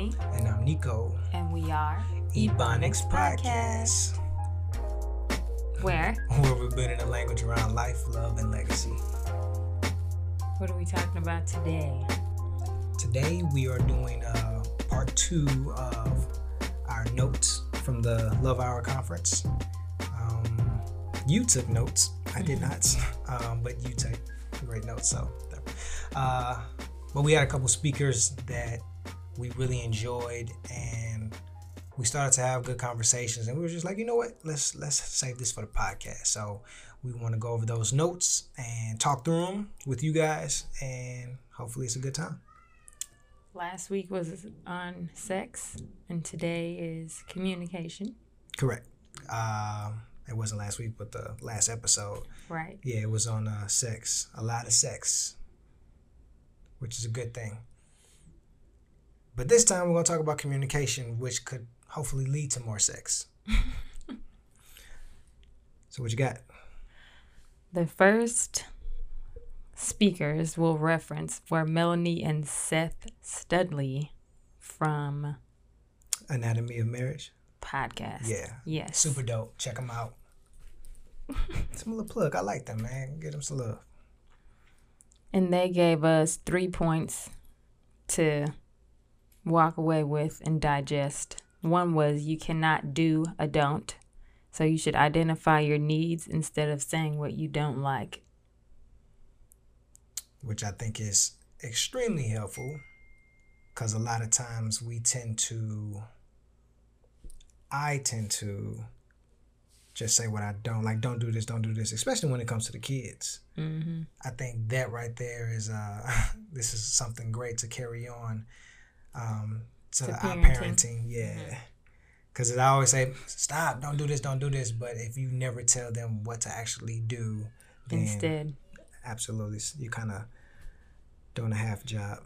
Welcome. And I'm Nico. And we are Ebonics Podcast. Where? Where we're building a language around life, love, and legacy. What are we talking about today? Today we are doing uh, part two of our notes from the Love Hour conference. Um, you took notes. I did mm-hmm. not, um, but you took great notes. So, uh, but we had a couple speakers that we really enjoyed, and we started to have good conversations. And we were just like, you know what? Let's let's save this for the podcast. So we want to go over those notes and talk through them with you guys, and hopefully it's a good time. Last week was on sex, and today is communication. Correct. Um, it wasn't last week, but the last episode. Right. Yeah, it was on uh, sex. A lot of sex which is a good thing. But this time we're going to talk about communication, which could hopefully lead to more sex. so, what you got? The first speakers will reference were Melanie and Seth Studley from Anatomy of Marriage podcast. Yeah. Yes. Super dope. Check them out. some little plug. I like them, man. Get them some love and they gave us three points to walk away with and digest. One was you cannot do a don't. So you should identify your needs instead of saying what you don't like. Which I think is extremely helpful because a lot of times we tend to, I tend to just say what I don't like. Don't do this. Don't do this. Especially when it comes to the kids. Mm-hmm. I think that right there is uh, this is something great to carry on um, to, to our parenting. Yeah. Because mm-hmm. I always say, stop, don't do this, don't do this. But if you never tell them what to actually do, instead, absolutely, you kind of doing a half job.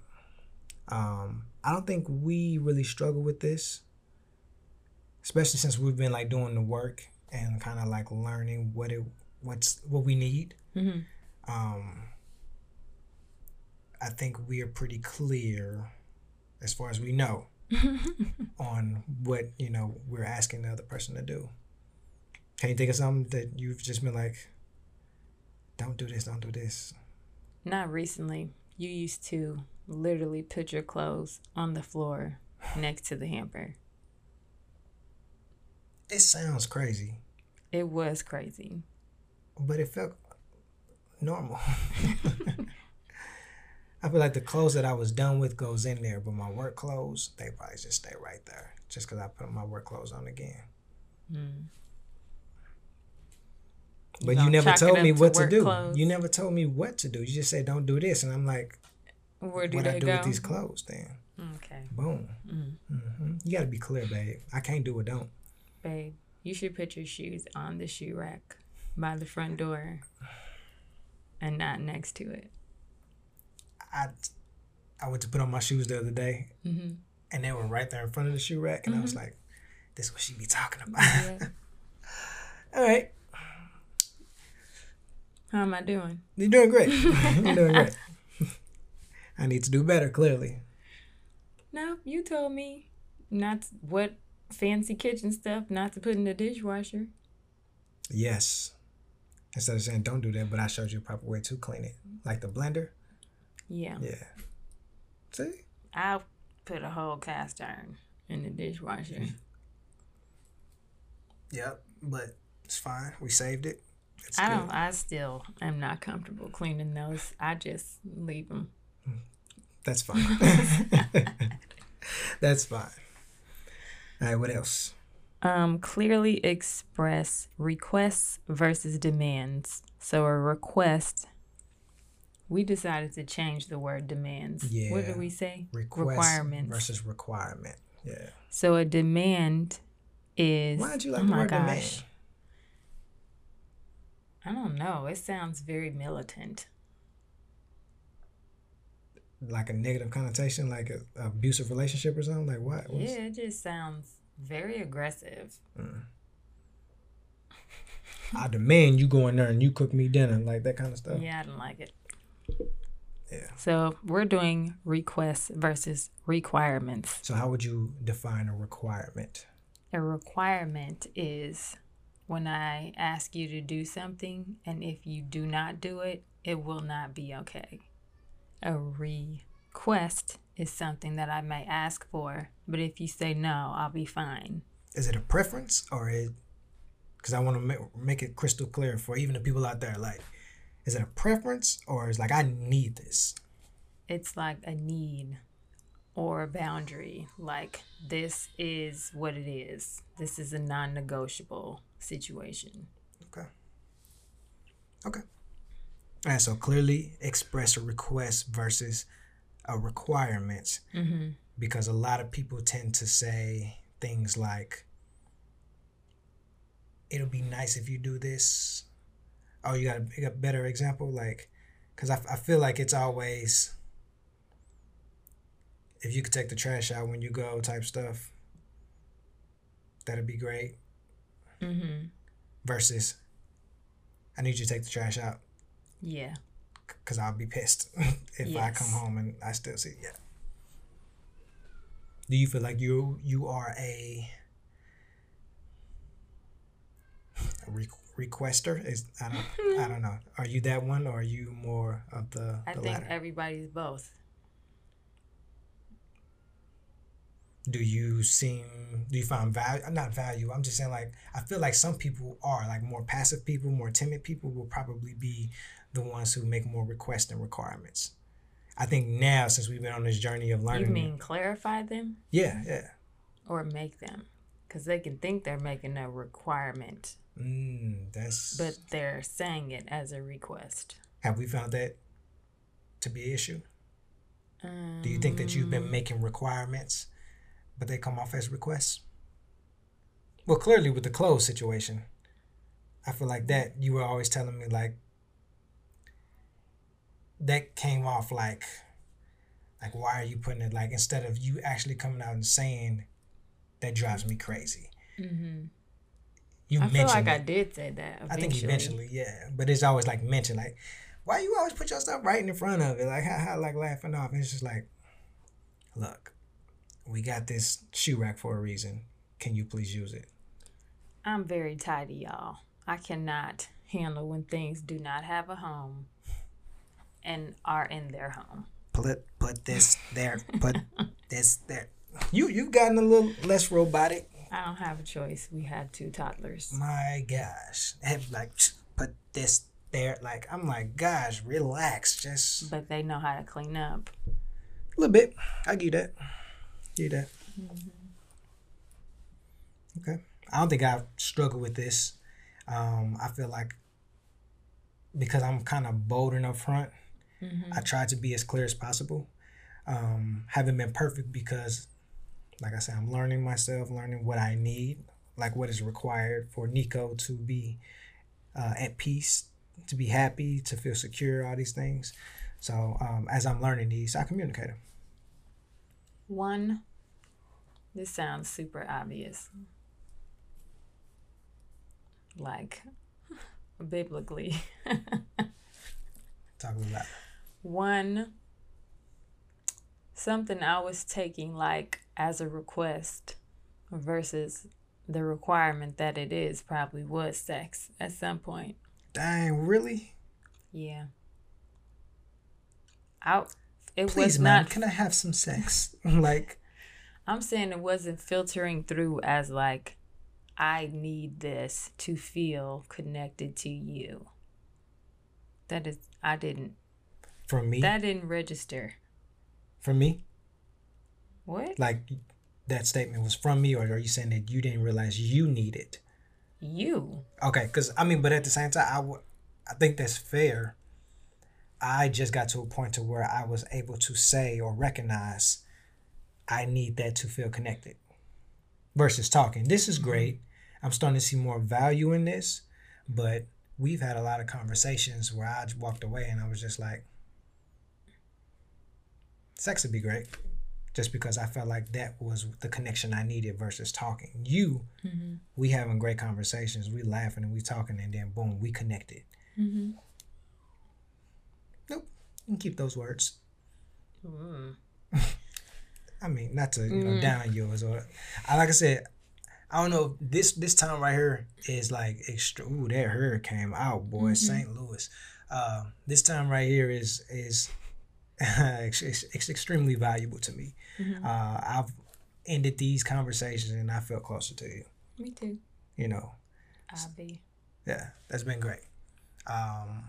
Um, I don't think we really struggle with this, especially since we've been like doing the work and kind of like learning what it what's what we need. Mm-hmm. Um, I think we are pretty clear, as far as we know, on what you know we're asking the other person to do. Can you think of something that you've just been like, "Don't do this, don't do this"? Not recently. You used to literally put your clothes on the floor next to the hamper. It sounds crazy. It was crazy. But it felt normal. I feel like the clothes that I was done with goes in there, but my work clothes, they probably just stay right there just because I put my work clothes on again. Mm. But you, you never told me what to, to do. Clothes. You never told me what to do. You just said don't do this, and I'm like, where do what I do go? with these clothes then? Okay. Boom. Mm. Mm-hmm. You got to be clear, babe. I can't do what don't. Babe, you should put your shoes on the shoe rack by the front door and not next to it. I I went to put on my shoes the other day, mm-hmm. and they were right there in front of the shoe rack, and mm-hmm. I was mm-hmm. like, "This is what she be talking about." Yeah. All right. How am I doing? You're doing great. You're doing great. I need to do better. Clearly. No, you told me not what fancy kitchen stuff not to put in the dishwasher. Yes. Instead of saying don't do that, but I showed you a proper way to clean it. Like the blender. Yeah. Yeah. See? I'll put a whole cast iron in the dishwasher. Yep, but it's fine. We saved it. It's I good. don't. I still am not comfortable cleaning those. I just leave them. That's fine. That's fine. All right, what else? Um, clearly express requests versus demands. So a request, we decided to change the word demands. Yeah. What did we say? Request Requirements versus requirement. Yeah. So a demand is. Why did you like oh the word gosh. demand? I don't know. It sounds very militant. Like a negative connotation, like a, abusive relationship or something. Like what? What's... Yeah, it just sounds very aggressive. Mm. I demand you go in there and you cook me dinner, like that kind of stuff. Yeah, I don't like it. Yeah. So we're doing requests versus requirements. So how would you define a requirement? A requirement is when I ask you to do something, and if you do not do it, it will not be okay. A request is something that I may ask for, but if you say no, I'll be fine. Is it a preference or it? Because I want to make, make it crystal clear for even the people out there. Like, is it a preference or is like I need this? It's like a need or a boundary. Like, this is what it is. This is a non negotiable situation. Okay. Okay. And so clearly express a request versus a requirement. Mm-hmm. Because a lot of people tend to say things like, it'll be nice if you do this. Oh, you got a, you got a better example? Like, because I, I feel like it's always, if you could take the trash out when you go type stuff, that'd be great. Mm-hmm. Versus, I need you to take the trash out Yeah. because I'll be pissed if I come home and I still see yeah. Do you feel like you you are a, a requester? Is I don't I don't know. Are you that one or are you more of the, I the think latter? everybody's both. do you seem do you find value I'm not value i'm just saying like i feel like some people are like more passive people more timid people will probably be the ones who make more requests and requirements i think now since we've been on this journey of learning You mean clarify them yeah yeah or make them? Because they can think they're making a requirement, mm, that's but they're saying it as a request. have we found that to be an issue? Do you think that you've Um, been making requirements but they come off as requests? Well clearly with the clothes situation i feel like that you were always telling me like that came off like like why are you putting it like instead of you actually coming out and saying that drives me crazy Mm-hmm. you I feel mentioned like I did say that. Eventually. I think eventually, yeah. But it's always like mentioned, like, why you always put your stuff right in front of it? Like, how, like laughing off. And it's just like, look, we got this shoe rack for a reason. Can you please use it? I'm very tidy, y'all. I cannot handle when things do not have a home and are in their home. Put put this there. Put this there. You you've gotten a little less robotic. I don't have a choice. We had two toddlers. My gosh, have like put this there. Like I'm like, gosh, relax, just But they know how to clean up. a little bit. I give you that. Give you that. Okay. I don't think I've struggled with this. Um, I feel like because I'm kind of bold and upfront, I try to be as clear as possible. Um, haven't been perfect because, like I said, I'm learning myself, learning what I need, like what is required for Nico to be uh, at peace, to be happy, to feel secure, all these things. So um, as I'm learning these, I communicate them. One, this sounds super obvious. Like, biblically. Talk about little. One, something I was taking like as a request versus the requirement that it is probably was sex at some point. Dang, really? Yeah. I, it Please, was man, not, can I have some sex? like, I'm saying it wasn't filtering through as like, I need this to feel connected to you. That is, I didn't, from me, that didn't register. from me, What? like that statement was from me, or are you saying that you didn't realize you need it? You. Okay, because I mean, but at the same time, I would, I think that's fair. I just got to a point to where I was able to say or recognize, I need that to feel connected. Versus talking, this is mm-hmm. great. I'm starting to see more value in this, but we've had a lot of conversations where I walked away and I was just like, sex would be great, just because I felt like that was the connection I needed versus talking. You Mm-hmm. we having great conversations, we laughing and we talking, and then boom, we connected. Mm-hmm. Nope. You can keep those words. Mm. I mean, not to you know Mm. down yours or, I like I said, I don't know. This this time right here is like extra. Ooh, that hurricane came out, boy, Mhm. St. Louis. Uh, this time right here is is it's, it's, extremely valuable to me. Mhm. Uh, I've ended these conversations and I felt closer to you. Me too. You know, I'll be. yeah, that's been great. Um,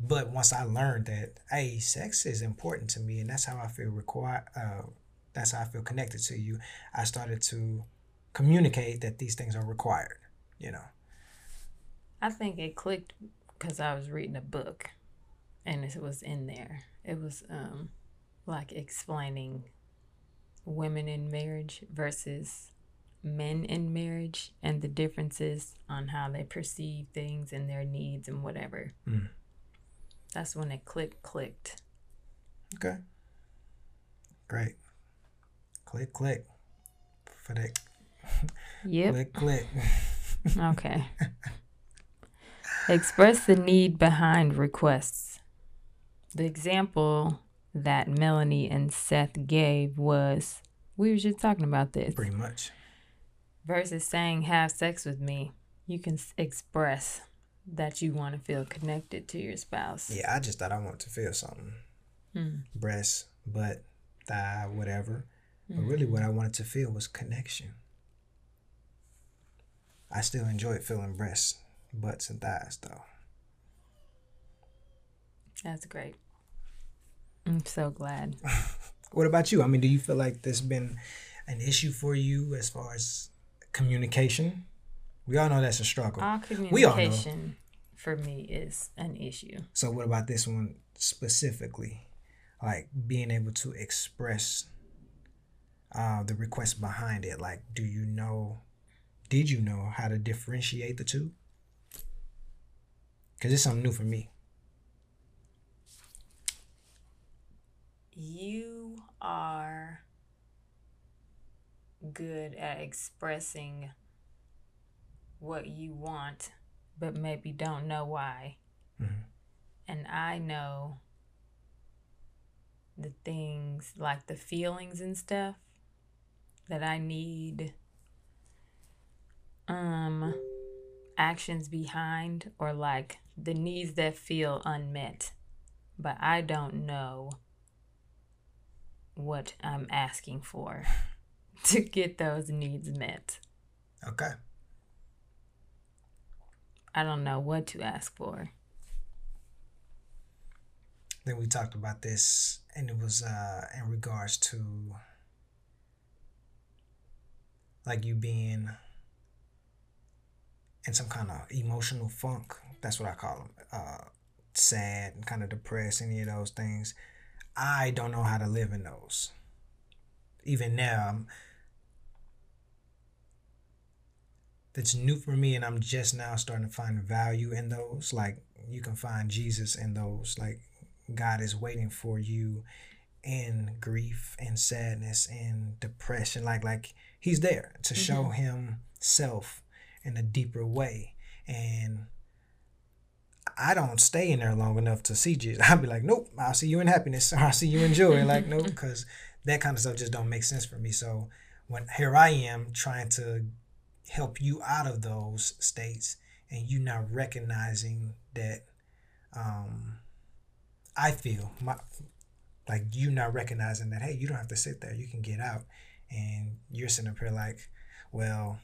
but once I learned that, hey, sex is important to me, and that's how I feel required. Uh, that's how I feel connected to you. I started to communicate that these things are required. You know. I think it clicked because I was reading a book, and it was in there. It was um, like explaining women in marriage versus men in marriage and the differences on how they perceive things and their needs and whatever. Mm. That's when it clicked. Clicked. Okay. Great. Click, click. For that. Yep. Click, click. Okay. Express the need behind requests. The example that Melanie and Seth gave was we were just talking about this. Pretty much. Versus saying, have sex with me, you can s- express that you want to feel connected to your spouse. Yeah, I just thought I wanted to feel something. Hmm. Breast, butt, thigh, whatever. But really, what I wanted to feel was connection. I still enjoyed feeling breasts, butts, and thighs, though. That's great. I'm so glad. What about you? I mean, do you feel like there's been an issue for you as far as communication? We all know that's a struggle. All We all know. communication for me is an issue. So, what about this one specifically? Like being able to express uh, the request behind it. Like, do you know, did you know how to differentiate the two? Because it's something new for me. You are good at expressing what you want, but maybe don't know why. Mhm. And I know the things like the feelings and stuff that I need um actions behind or like the needs that feel unmet but I don't know what I'm asking for to get those needs met. Okay. I don't know what to ask for. Then we talked about this, and it was uh, in regards to like you being in some kind of emotional funk. That's what I call them. Uh, sad and kind of depressed, any of those things. I don't know how to live in those. Even now, I'm, that's new for me, and I'm just now starting to find value in those. Like you can find Jesus in those. Like God is waiting for you in grief and sadness and depression. Like like He's there to mm-hmm. show Himself in a deeper way. And I don't stay in there long enough to see Jesus. I'll be like, nope, I'll see you in happiness or I'll see you in joy. Like, nope, because that kind of stuff just don't make sense for me. So when here I am trying to help you out of those states and you not recognizing that um I feel my like you not recognizing that hey you don't have to sit there you can get out and you're sitting up here like well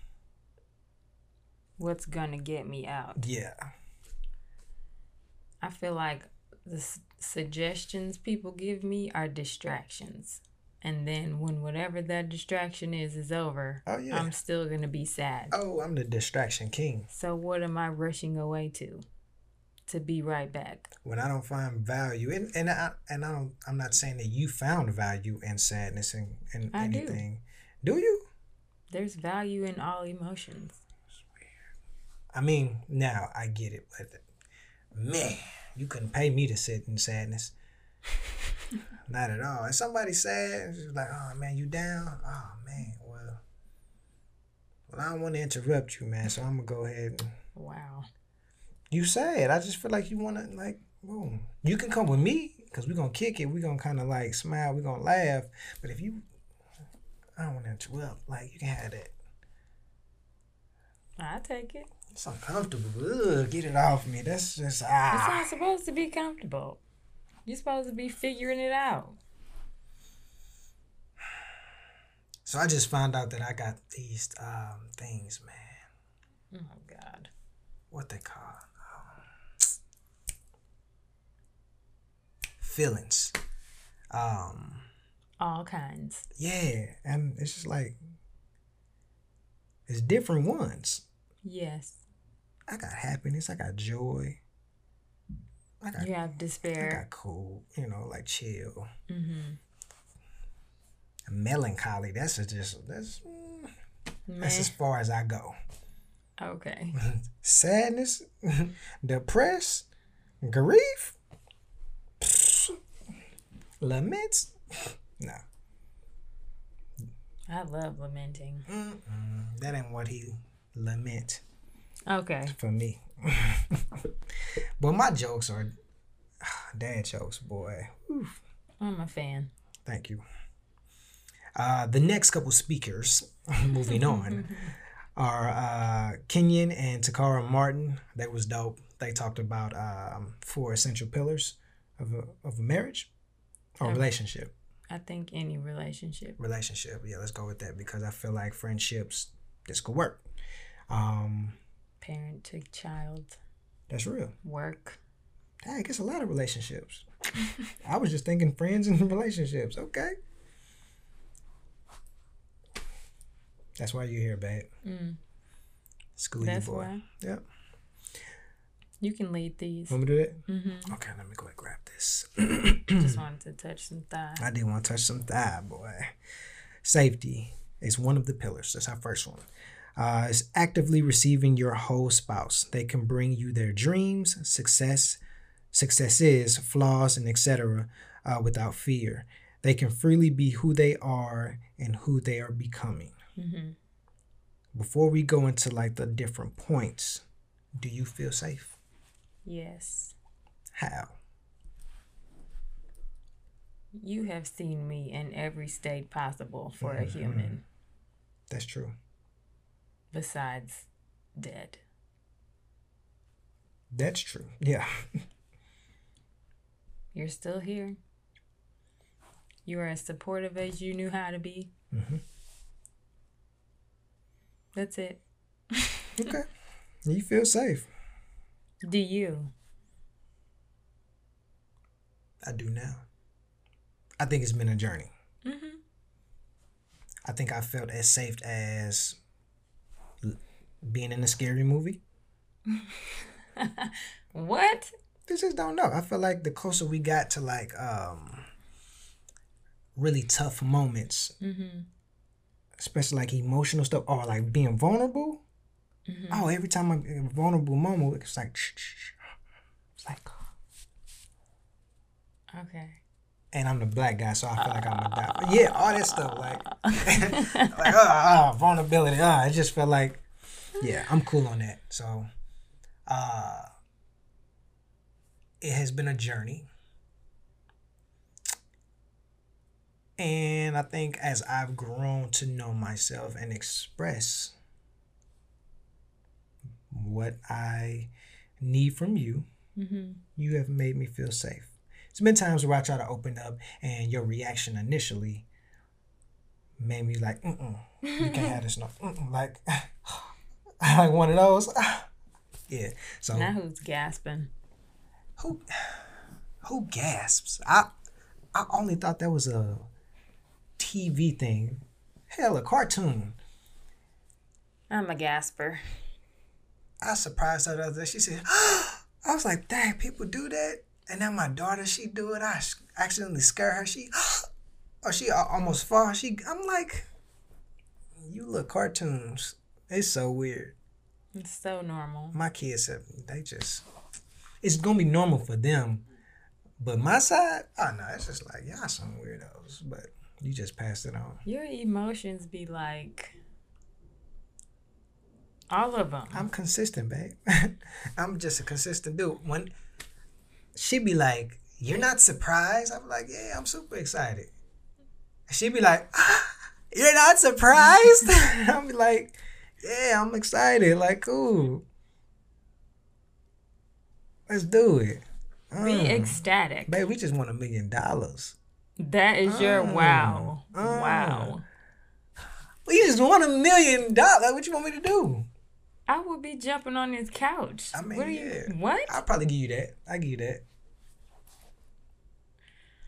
What's going to get me out? yeah I feel like the s- suggestions people give me are distractions. And then when whatever that distraction is is over, oh yeah I'm still going to be sad. oh I'm the distraction king So what am I rushing away to? To be right back. when I don't find value and and I and I don't I'm not saying that you found value in sadness and, and I do. anything do you There's value in all emotions. I mean now I get it but man you couldn't pay me to sit in sadness not at all if somebody's sad just like oh man you down oh man well well I don't want to interrupt you man so I'm gonna go ahead and Wow. you sad I just feel like you want to like boom. You can come with me because we're gonna kick it. We're gonna kind of like smile. We're gonna laugh. But if you, I don't want to interrupt. Like you can have that. I take it. It's uncomfortable. Ugh, get it off me. That's just ah. It's not supposed to be comfortable. You're supposed to be figuring it out. So I just found out that I got these um things, man. Oh God. What they call um, feelings. Um. All kinds. Yeah, and it's just like it's different ones. Yes. I got happiness, I got joy, I got You have despair. I got cool, you know, like chill. Mm-hmm. Melancholy, that's just that's mm, that's as far as I go. Okay. Sadness, depressed, grief, laments. No, I love lamenting. Mm-mm, that ain't what he lament. Okay. for me. but my jokes are dad jokes, boy. Oof. I'm a fan. Thank you. Uh, the next couple speakers, moving on, are uh, Kenyon and Takara Martin. That was dope. They talked about um, four essential pillars of a, of a marriage or Okay. relationship. I think any relationship. Relationship. Yeah, let's go with that because I feel like friendships, this could work. Um, Parent to child. that's real. Work. Hey, it's a lot of relationships. I was just thinking friends and relationships. Okay. That's why you're here, babe. Mm. School That's you boy. why. Yep. You can lead these. Want me to do that? Mm-hmm. Okay, let me go and grab this. Just wanted to touch some thigh. I did want to touch some thigh, boy. Safety is one of the pillars. That's our first one. Uh, it's actively receiving your whole spouse. They can bring you their dreams, success, successes, flaws, and etc. Uh, without fear. They can freely be who they are and who they are becoming. Mm-hmm. Before we go into like the different points, do you feel safe? Yes. How? You have seen me in every state possible for a Mhm. human That's true. Besides dead. That's true. Yeah. You're still here. You are as supportive as you knew how to be. hmm That's it. Okay. You feel safe. Do you? I do now. I think it's been a journey. Mm-hmm. I think I felt as safe as being in a scary movie. What? I just don't know. I feel like the closer we got to like um really tough moments, Mm-hmm. especially like emotional stuff or like being vulnerable. Mhm. Oh, every time I'm in a vulnerable moment, it's like it's like Okay. and I'm the black guy, so I feel like I'm die. But yeah, all that stuff, like, like ah, vulnerability. Ah, it just felt like, yeah, I'm cool on that. So, uh, it has been a journey, and I think as I've grown to know myself and express what I need from you, Mm-hmm. you have made me feel safe. It's been times where I try to open up, and your reaction initially made me like, mm you can't have this no, mm-mm, like, like one of those. yeah. So Now who's gasping? who, who gasps? I, I only thought that was a TV thing. Hell, a cartoon. I'm a gasper. I surprised her the other day. She said, I was like, dang, people do that. And then my daughter, she do it. I accidentally scare her. She, oh, she almost fall. She, I'm like, you look cartoons. It's so weird. It's so normal. My kids have, they just, it's gonna be normal for them. But my side, oh no, it's just like, y'all some weirdos. But you just passed it on. Your emotions be like all of them. I'm consistent, babe. I'm just a consistent dude. When she'd be like, "You're not surprised?" I'm like, "Yeah, I'm super excited." She'd be like, ah, "You're not surprised?" I'm like, "Yeah, I'm excited." Like, cool. Let's do it. Be Mm. ecstatic. Babe, we just won a million dollars. That is your Mm. wow. Mm. Wow. We just won a million dollars. What you want me to do? I would be jumping on this couch. I mean, what are you? What? I'll probably give you that. I give you that.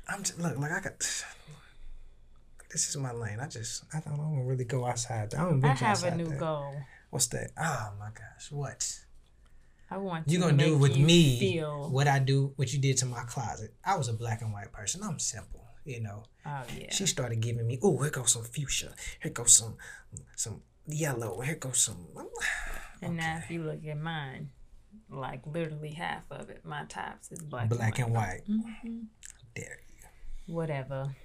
I'm just look like I got. This is my lane. I just I don't, I don't really go outside. I don't I have a new that. goal. What's that? Oh my gosh! What I want you to gonna do with me? Feel. What I do? What you did to my closet? I was a black and white person. I'm simple. You know. Oh yeah. She started giving me. Oh, here goes some fuchsia. Here goes some some yellow. Here goes some. And now if you look at mine, like literally half of it, my tops is black. Black and white. Mhm. There you Whatever.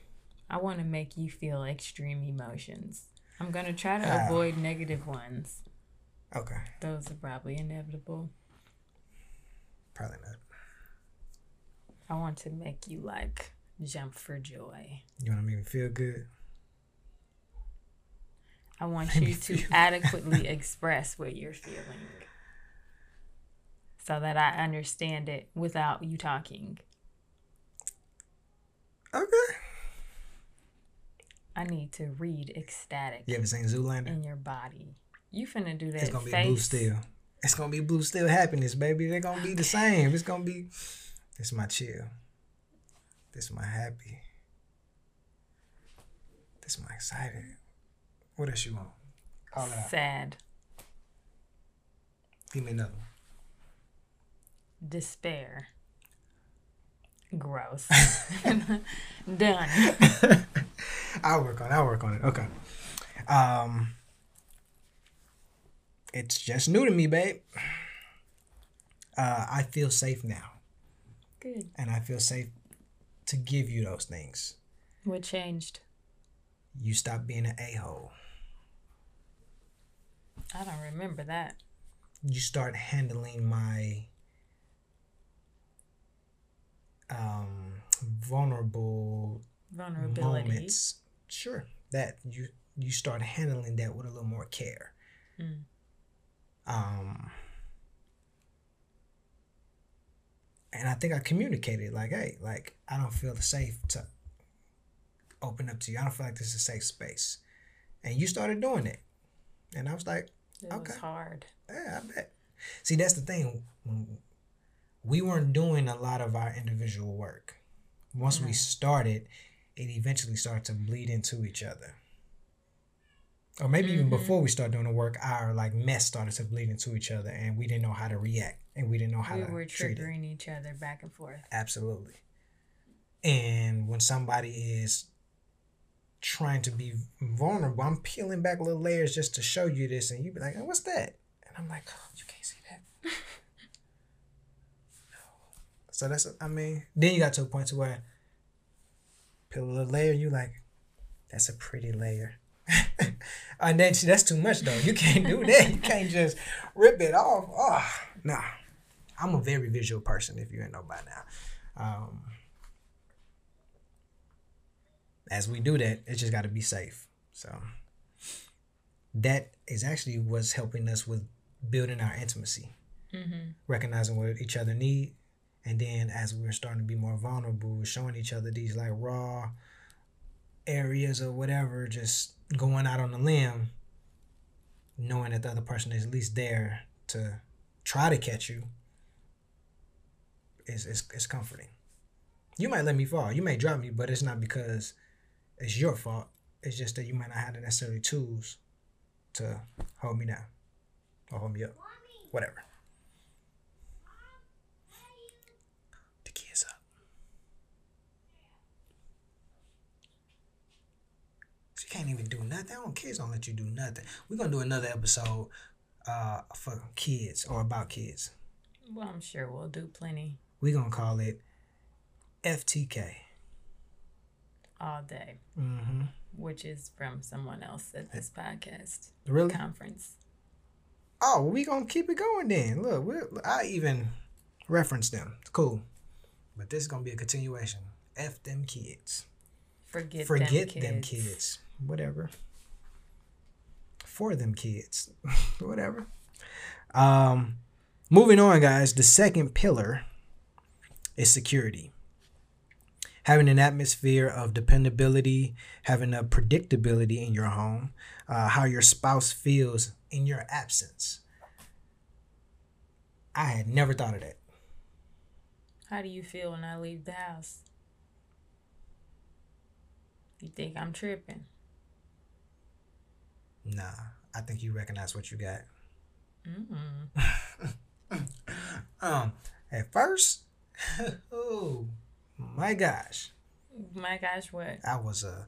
I want to make you feel extreme emotions. I'm gonna try to Ah. avoid negative ones. Okay. Those are probably inevitable. Probably not. I want to make you like jump for joy. You want to make me feel good? I want you to adequately express what you're feeling so that I understand it without you talking. Okay. I need to read ecstatic You ever seen Zoolander? in your body. You finna do that It's gonna be face. blue steel. It's gonna be blue steel happiness, baby. They're gonna be the same. It's gonna be. This my chill. This my happy. This my excited. What else you want? Call it out. Sad. Give me another one. Despair. Gross. Done. I'll work on it. I'll work on it. Okay. Um. It's just new to me, babe. Uh, I feel safe now, Good. and I feel safe to give you those things. What changed? You stop being an a hole. I don't remember that. you start handling my um vulnerable Vulnerability. moments sure that you you start handling that with a little more care Mm. um and i think i communicated like hey like i don't feel safe to open up to you i don't feel like this is a safe space and you started doing it and i was like It Okay. was hard. Yeah, I bet. See, that's the thing. We weren't doing a lot of our individual work. Once we started, it eventually started to bleed into each other. Or maybe even Mhm. before we start doing the work, our like mess started to bleed into each other, and we didn't know how to react, and we didn't know how We to were treat it. triggering each other back and forth. Absolutely. And when somebody is trying to be vulnerable, I'm peeling back little layers just to show you this, and you be like, oh, "What's that?" And I'm like, oh, "You can't see that." no. So that's, I mean, then you got to a point to where peel a little layer, you like, "That's a pretty layer." and then that's too much though. You can't do that. You can't just rip it off. Oh, nah. I'm a very visual person, if you didn't know by now. Um, as we do that, it just got to be safe. So that is actually what's helping us with building our intimacy, Mm-hmm. recognizing what each other need, and then as we're starting to be more vulnerable, we're showing each other these like raw areas or whatever, just going out on a limb, knowing that the other person is at least there to try to catch you is is, is comforting. You might let me fall. You may drop me, but it's not because it's your fault. It's just that you might not have the necessary tools to hold me down or hold me up. Whatever. The kids up. So you can't even do nothing. Oh, kids don't let you do nothing. We're gonna do another episode uh for kids or about kids. Well, I'm sure we'll do plenty We're gonna call it FTK. all day, Mm-hmm. which is from someone else at this podcast Really? conference. Oh, we gonna keep it going then. Look, we I even reference them. It's cool. But this is gonna be a continuation. F them kids. Forget, Forget them, kids. Forget them kids. Whatever. For them kids. Whatever. Um moving on, guys. The second pillar is security. Having an atmosphere of dependability, having a predictability in your home, uh, how your spouse feels in your absence. I had never thought of that. How do you feel when I leave the house? You think I'm tripping? Nah, I think you recognize what you got. Mm-mm. Um, at first, oh my gosh, My gosh, what? I was a,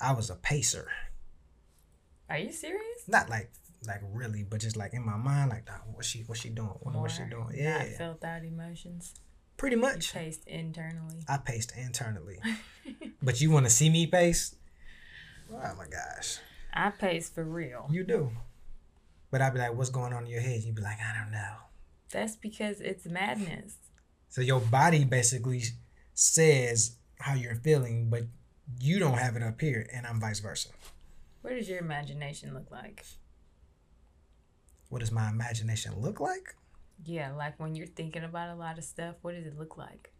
I was a pacer. Are you serious? Not like like really, but just like in my mind, like "Dawg, what's she what's she doing? What, what's she doing? Yeah, Yeah, felt out emotions. pretty You much. paced internally. I paced internally, but you want to see me pace? Oh my gosh, I paced for real. you do. But I'd be like, what's going on in your head? You'd be like, I don't know. That's because it's madness. So your body basically says how you're feeling, but you don't have it up here, and I'm vice versa. What does your imagination look like? What does my imagination look like? Yeah, like when you're thinking about a lot of stuff, what does it look like?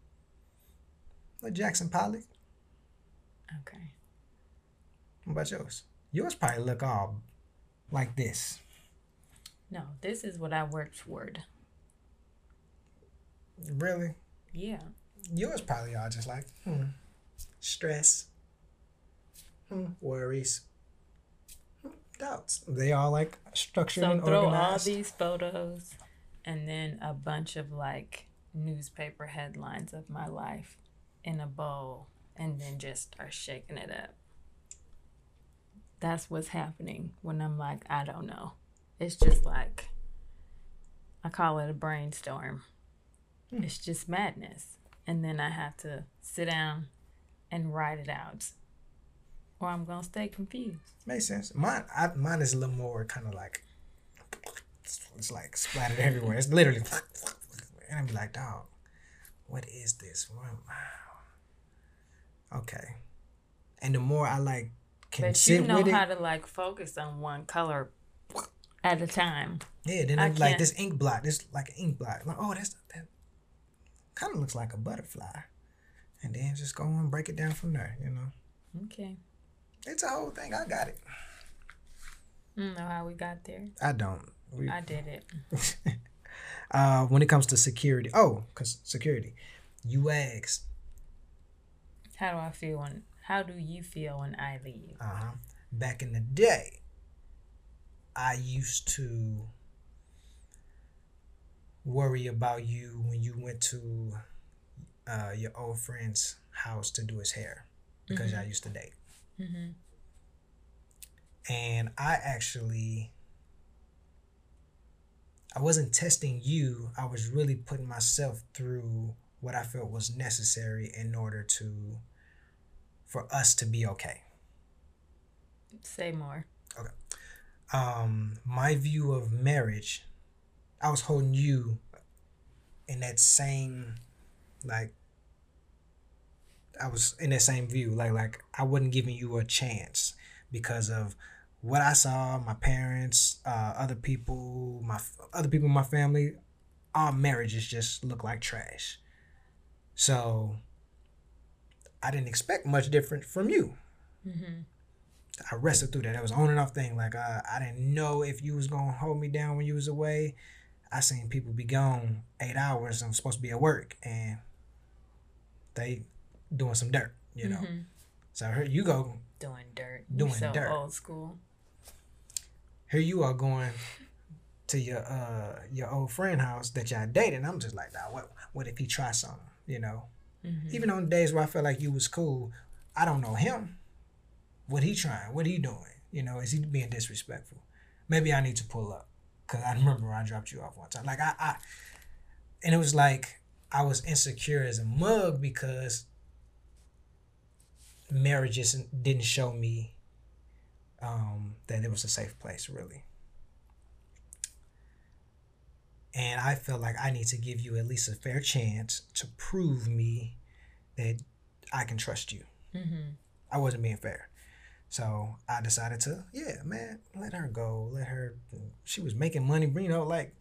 Like Jackson Pollock. Okay. What about yours? Yours probably look all like this. No, this is what I worked toward. Really? Yeah. Yours probably all just like hmm, stress, hmm, worries, hmm, doubts. They all like structured So and throw all these photos and then a bunch of like newspaper headlines of my life in a bowl and then just start shaking it up. That's what's happening when I'm like, I don't know. It's just like, I call it a brainstorm. Hmm. It's just madness. And then I have to sit down and write it out. Or I'm going to stay confused. Makes sense. Mine, I, mine is a little more kind of like it's like splattered everywhere. It's literally, and I'm like, dog, what is this? Wow. Okay. And the more I like can But sit you know with it, how to like focus on one color at a time. yeah. Then I I'm like this ink blot, this like an ink blot. Like, oh, that's that kind of looks like a butterfly, and then just go and break it down from there. You know, Okay. it's a whole thing. I got it. I don't know how we got there. I don't. We, I did it. uh, when it comes to security. Oh, cause security. You asked. How do I feel when? How do you feel when I leave? Uh huh. Back in the day, I used to worry about you when you went to uh, your old friend's house to do his hair because y'all used to date. Mm-hmm. And I actually, I wasn't testing you. I was really putting myself through what I felt was necessary in order to, for us to be okay. Say more. Okay. Um my view of marriage i was holding you in that same like i was in that same view like like i wasn't giving you a chance because of what i saw my parents uh other people my other people in my family our marriages just look like trash so i didn't expect much different from you Mm-hmm. I wrestled through that. That was on and off thing. Like uh, I didn't know if you was gonna hold me down when you was away. I seen people be gone eight hours. I'm supposed to be at work, and they doing some dirt. You know. Mm-hmm. So here you go. Doing dirt. Doing you so dirt. old school. Here you are going to your uh your old friend house that y'all dated. I'm just like, nah, what what if he try something? You know. Mm-hmm. Even on days where I felt like you was cool, I don't know him. What he trying? What he doing? You know, is he being disrespectful? Maybe I need to pull up because I remember I dropped you off one time. Like I, I, and it was like I was insecure as a mug because marriage just didn't show me um, that it was a safe place. Really, and I felt like I need to give you at least a fair chance to prove me that I can trust you. Mm-hmm. I wasn't being fair. So I decided to, yeah, man, let her go. Let her, she was making money, you know, like,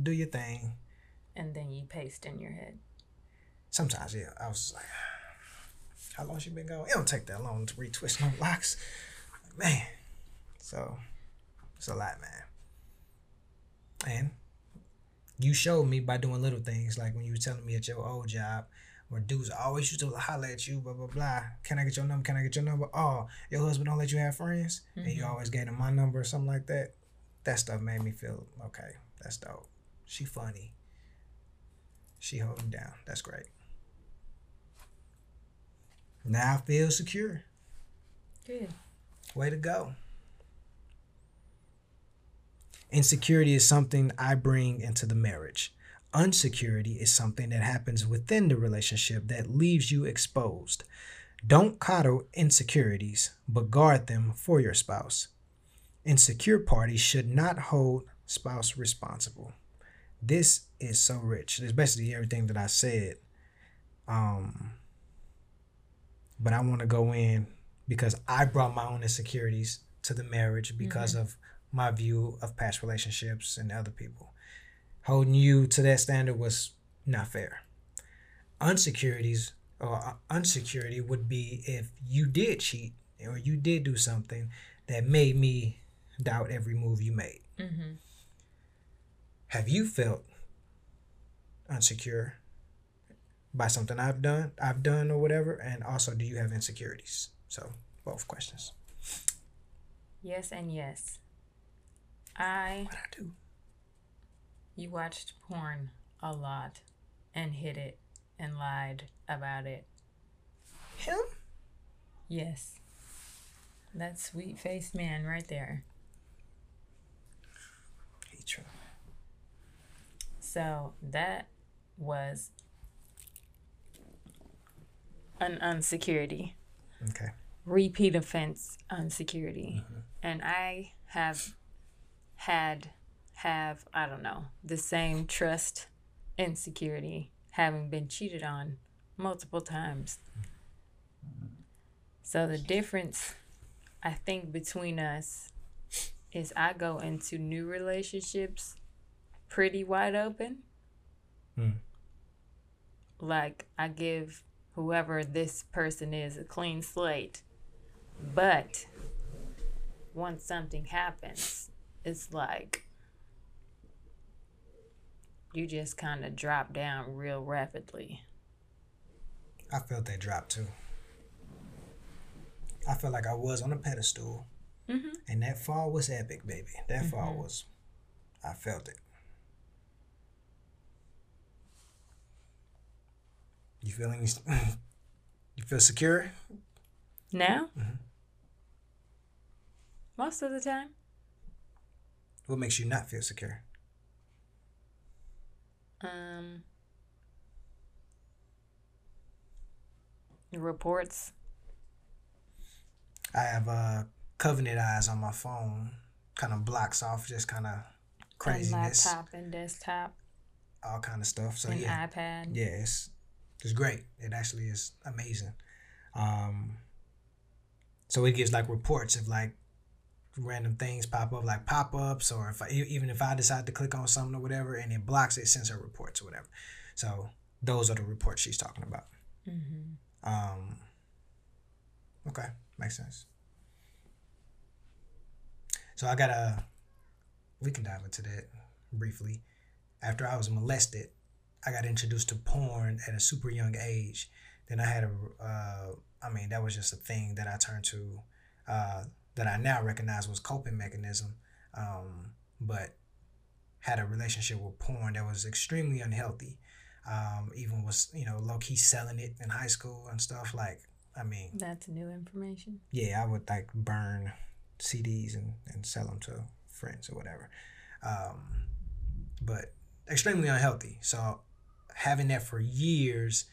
do your thing. And then you paste in your head. Sometimes, yeah, I was like, how long she been going? It don't take that long to retwist no locks. Man. So, it's a lot, man. And you showed me by doing little things, like when you were telling me at your old job, where dudes always used to holler at you, blah blah blah. Can I get your number? Can I get your number? Oh, your husband don't let you have friends, mm-hmm. and you always gave him my number or something like that. That stuff made me feel okay. That's dope. She funny. She holding down. That's great. Now I feel secure. Good. Way to go. Insecurity is something I bring into the marriage. Unsecurity is something that happens within the relationship that leaves you exposed. Don't coddle insecurities, but guard them for your spouse. Insecure parties should not hold spouse responsible. This is so rich. It's basically everything that I said. Um, but I want to go in because I brought my own insecurities to the marriage because mm-hmm. of my view of past relationships and other people holding you to that standard was not fair. Unsecurities or uh, unsecurity would be if you did cheat or you did do something that made me doubt every move you made. Mm-hmm. Have you felt unsecure by something I've done, I've done or whatever? And also, do you have insecurities? So, both questions. Yes and yes. I. What I do? You watched porn a lot and hid it and lied about it. Him? Yes. That sweet faced man right there. He true. So that was an unsecurity. Okay. Repeat offense unsecurity. Mm-hmm. And I have had have, I don't know, the same trust and security, having been cheated on multiple times. So the difference, I think, between us is I go into new relationships pretty wide open. Hmm. Like, I give whoever this person is a clean slate. But once something happens, it's like you just kind of drop down real rapidly. I felt that drop too. I felt like I was on a pedestal, mm-hmm. and that fall was epic, baby. That mm-hmm. fall was, I felt it. You feeling? You feel secure? Now. Mm-hmm. Most of the time. What makes you not feel secure? Um, reports. I have uh, Covenant Eyes on my phone. Kind of blocks off just kind of craziness. And laptop and desktop. All kind of stuff. So and yeah, iPad. Yeah, it's it's great. It actually is amazing. Um, so it gives like reports of like random things pop up like pop-ups or if I, even if I decide to click on something or whatever and it blocks it sends her reports or whatever. So those are the reports she's talking about. Mm-hmm. um, okay makes sense. So I got a we can dive into that briefly. After I was molested I got introduced to porn at a super young age. Then I had a uh, I mean that was just a thing that I turned to uh, that I now recognize was coping mechanism, um, but had a relationship with porn that was extremely unhealthy. Um, even was you know low key selling it in high school and stuff. Like I mean, that's new information. Yeah, I would like burn CDs and and sell them to friends or whatever. Um, but extremely unhealthy. So having that for years,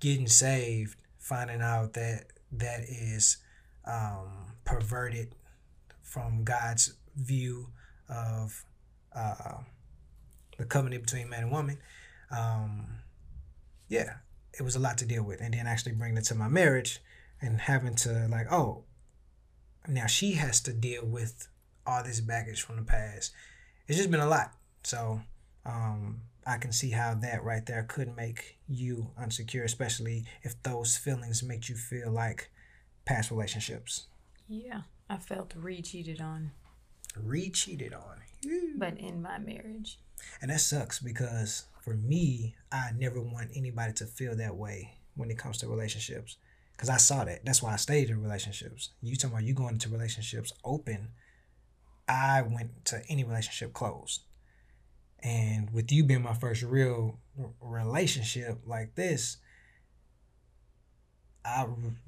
getting saved, finding out that that is um, perverted from God's view of uh, the covenant between man and woman. Um, yeah, it was a lot to deal with, and then actually bringing it to my marriage and having to like, oh, now she has to deal with all this baggage from the past. It's just been a lot. So um, I can see how that right there could make you unsecure, especially if those feelings make you feel like past relationships. Yeah, I felt re cheated on. Re cheated on. But in my marriage. And that sucks because for me, I never want anybody to feel that way when it comes to relationships. Cause I saw that. That's why I stayed in relationships. You talking about you going into relationships open. I went to any relationship closed. And with you being my first real relationship like this, I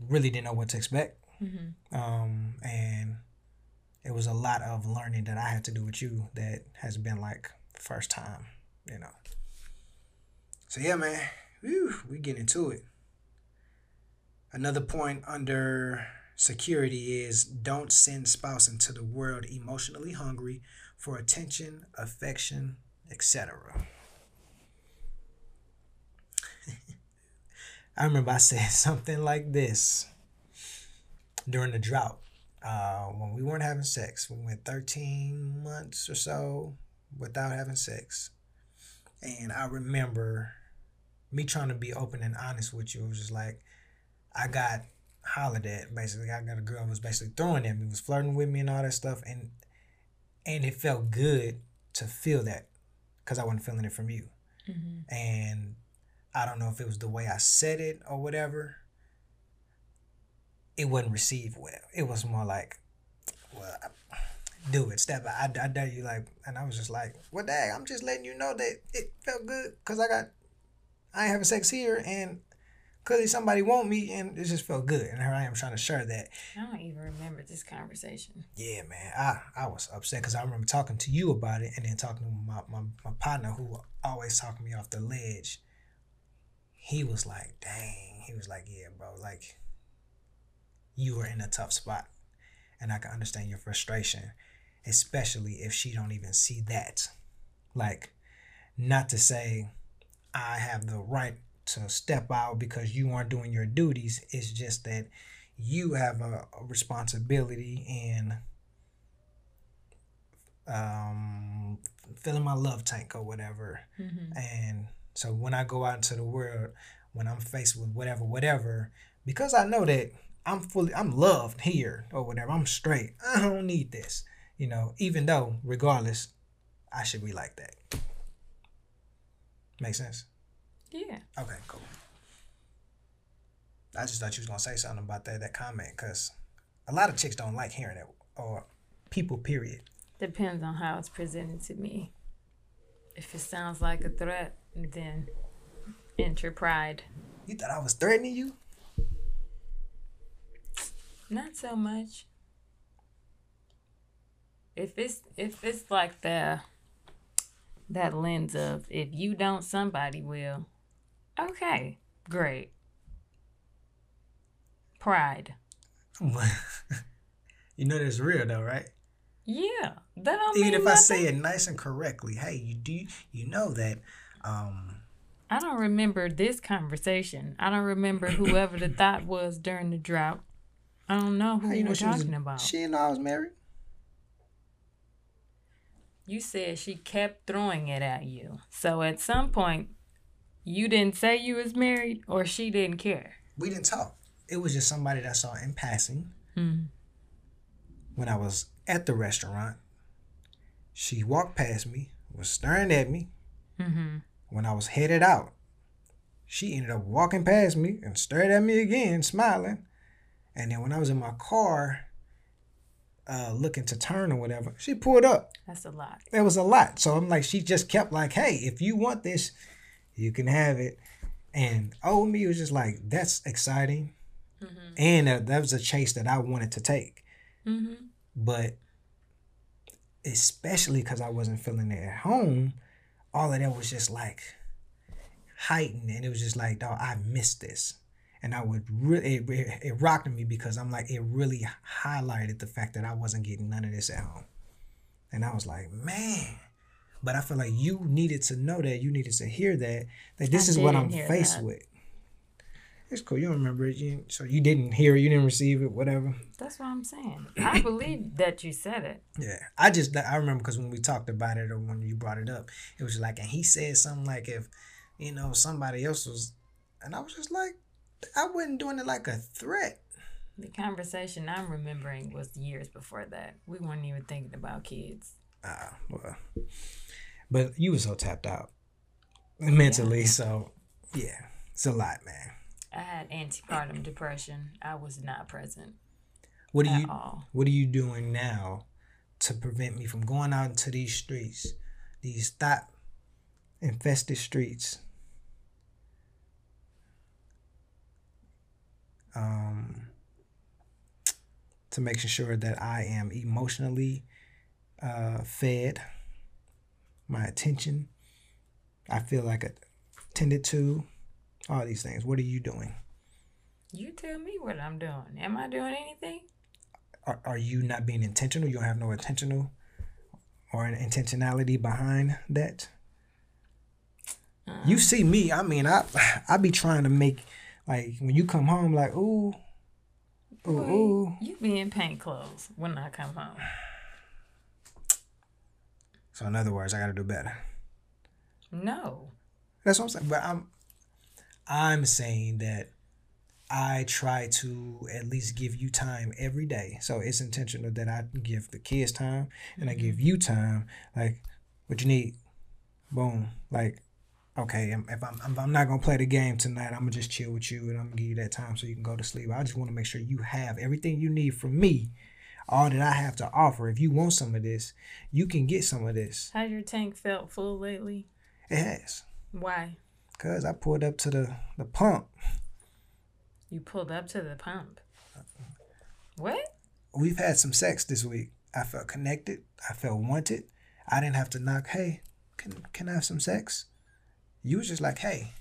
really didn't know what to expect. Mm-hmm. Um, and it was a lot of learning that I had to do with you that has been like first time, you know. So yeah, man, Whew, we get into it. Another point under security is don't send spouse into the world emotionally hungry for attention, affection, etc. I remember I said something like this during the drought uh, when we weren't having sex. We went 13 months or so without having sex. And I remember me trying to be open and honest with you. It was just like, I got hollered at basically. I got a girl who was basically throwing at me, was flirting with me and all that stuff. And and it felt good to feel that because I wasn't feeling it from you. Mm-hmm. And I don't know if it was the way I said it or whatever, it wasn't received well. It was more like, well, do it, step out. I, I dare you, like, and I was just like, well, dang, I'm just letting you know that it felt good because I got, I ain't having sex here, and clearly somebody want me, and it just felt good. And here I am trying to share that. I don't even remember this conversation. Yeah, man, I, I was upset because I remember talking to you about it, and then talking to my, my, my partner who always talking me off the ledge. He was like, dang, he was like, yeah, bro, like you are in a tough spot. And I can understand your frustration, especially if she don't even see that. Like, not to say I have the right to step out because you aren't doing your duties. It's just that you have a, a responsibility in um, filling my love tank or whatever. Mm-hmm. And so when I go out into the world, when I'm faced with whatever, whatever, because I know that I'm fully I'm loved here or whatever. I'm straight. I don't need this. You know, even though regardless, I should be like that. Make sense? Yeah. Okay, cool. I just thought you was gonna say something about that that comment because a lot of chicks don't like hearing it or people. Period. Depends on how it's presented to me. If it sounds like a threat, then enter pride. You thought I was threatening you? Not so much. If it's if it's like the that lens of if you don't somebody will. Okay, great. Pride. you know that's real though, right? Yeah, that don't even if. I say it nice and correctly. Hey, you do you know that? Um I don't remember this conversation. I don't remember whoever the thought was during the drought. I don't know who you we're talking was, about. She didn't I was married. You said she kept throwing it at you. So at some point, you didn't say you was married, or she didn't care. We didn't talk. It was just somebody that I saw in passing. Mm-hmm. When I was at the restaurant, she walked past me, was staring at me. Mm-hmm. When I was headed out, she ended up walking past me and stared at me again, smiling. And then when I was in my car, uh, looking to turn or whatever, she pulled up. That's a lot. That was a lot. So I'm like, she just kept like, hey, if you want this, you can have it. And old me was just like, that's exciting. Mm-hmm. And uh, that was a chase that I wanted to take. Mm-hmm. But especially because I wasn't feeling it at home, all of that was just like heightened. And it was just like, dog, I missed this and I would really it, it, rocked me because I'm like it really highlighted the fact that I wasn't getting none of this at home, and I was like, man, But I feel like you needed to know that. You needed to hear that. That this I is what I'm faced that. with. It's cool. You don't remember it. You, so you didn't hear it. You didn't receive it. Whatever. That's what I'm saying. I believe that you said it. Yeah. I just I remember because when we talked about it or when you brought it up, it was like, and he said something like, if you know somebody else was, and I was just like, I wasn't doing it like a threat. The conversation I'm remembering was years before that. We weren't even thinking about kids. Ah, well, but you were so tapped out mentally, so yeah, it's a lot, man. I had antepartum depression. I was not present What are at you all. What are you doing now to prevent me from going out into these streets, these thought infested streets? Um, to making sure that I am emotionally uh, fed, my attention, I feel like attended to, all these things. What are you doing? You tell me what I'm doing. Am I doing anything? are, are you not being intentional? You don't have no intentional or an intentionality behind that. You uh-huh. see me, I mean, I I be trying to make like when you come home, like ooh, ooh, ooh. You be in paint clothes when I come home. So in other words, I got to do better. No. That's what I'm saying. But I'm I'm saying that I try to at least give you time every day. So it's intentional that I give the kids time and I give mm-hmm. you time. Like, what you need? Boom. Like, okay, if I'm, if I'm not gonna play the game tonight, I'm gonna just chill with you and I'm gonna give you that time so you can go to sleep. I just want to make sure you have everything you need from me, all that I have to offer. If you want some of this, you can get some of this. Has your tank felt full lately? It has, Why? Cause I pulled up to the the pump. You pulled up to the pump. What? we've had some sex this week. I felt connected. I felt wanted. I didn't have to knock. Hey, can can I have some sex? You was just like, hey,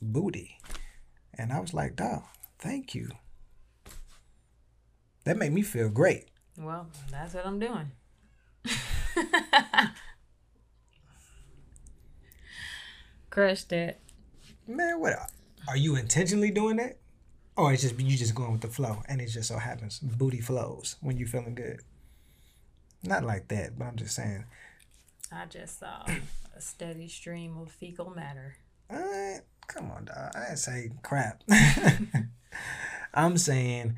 booty, and I was like, dog, thank you. That made me feel great. Well, that's what I'm doing. Crushed it. Man, what? Are you intentionally doing that, or it's just you just going with the flow, and it just so happens booty flows when you feeling good? Not like that, but I'm just saying. I just saw a steady stream of fecal matter. Uh, come on, dog. I didn't say crap. I'm saying,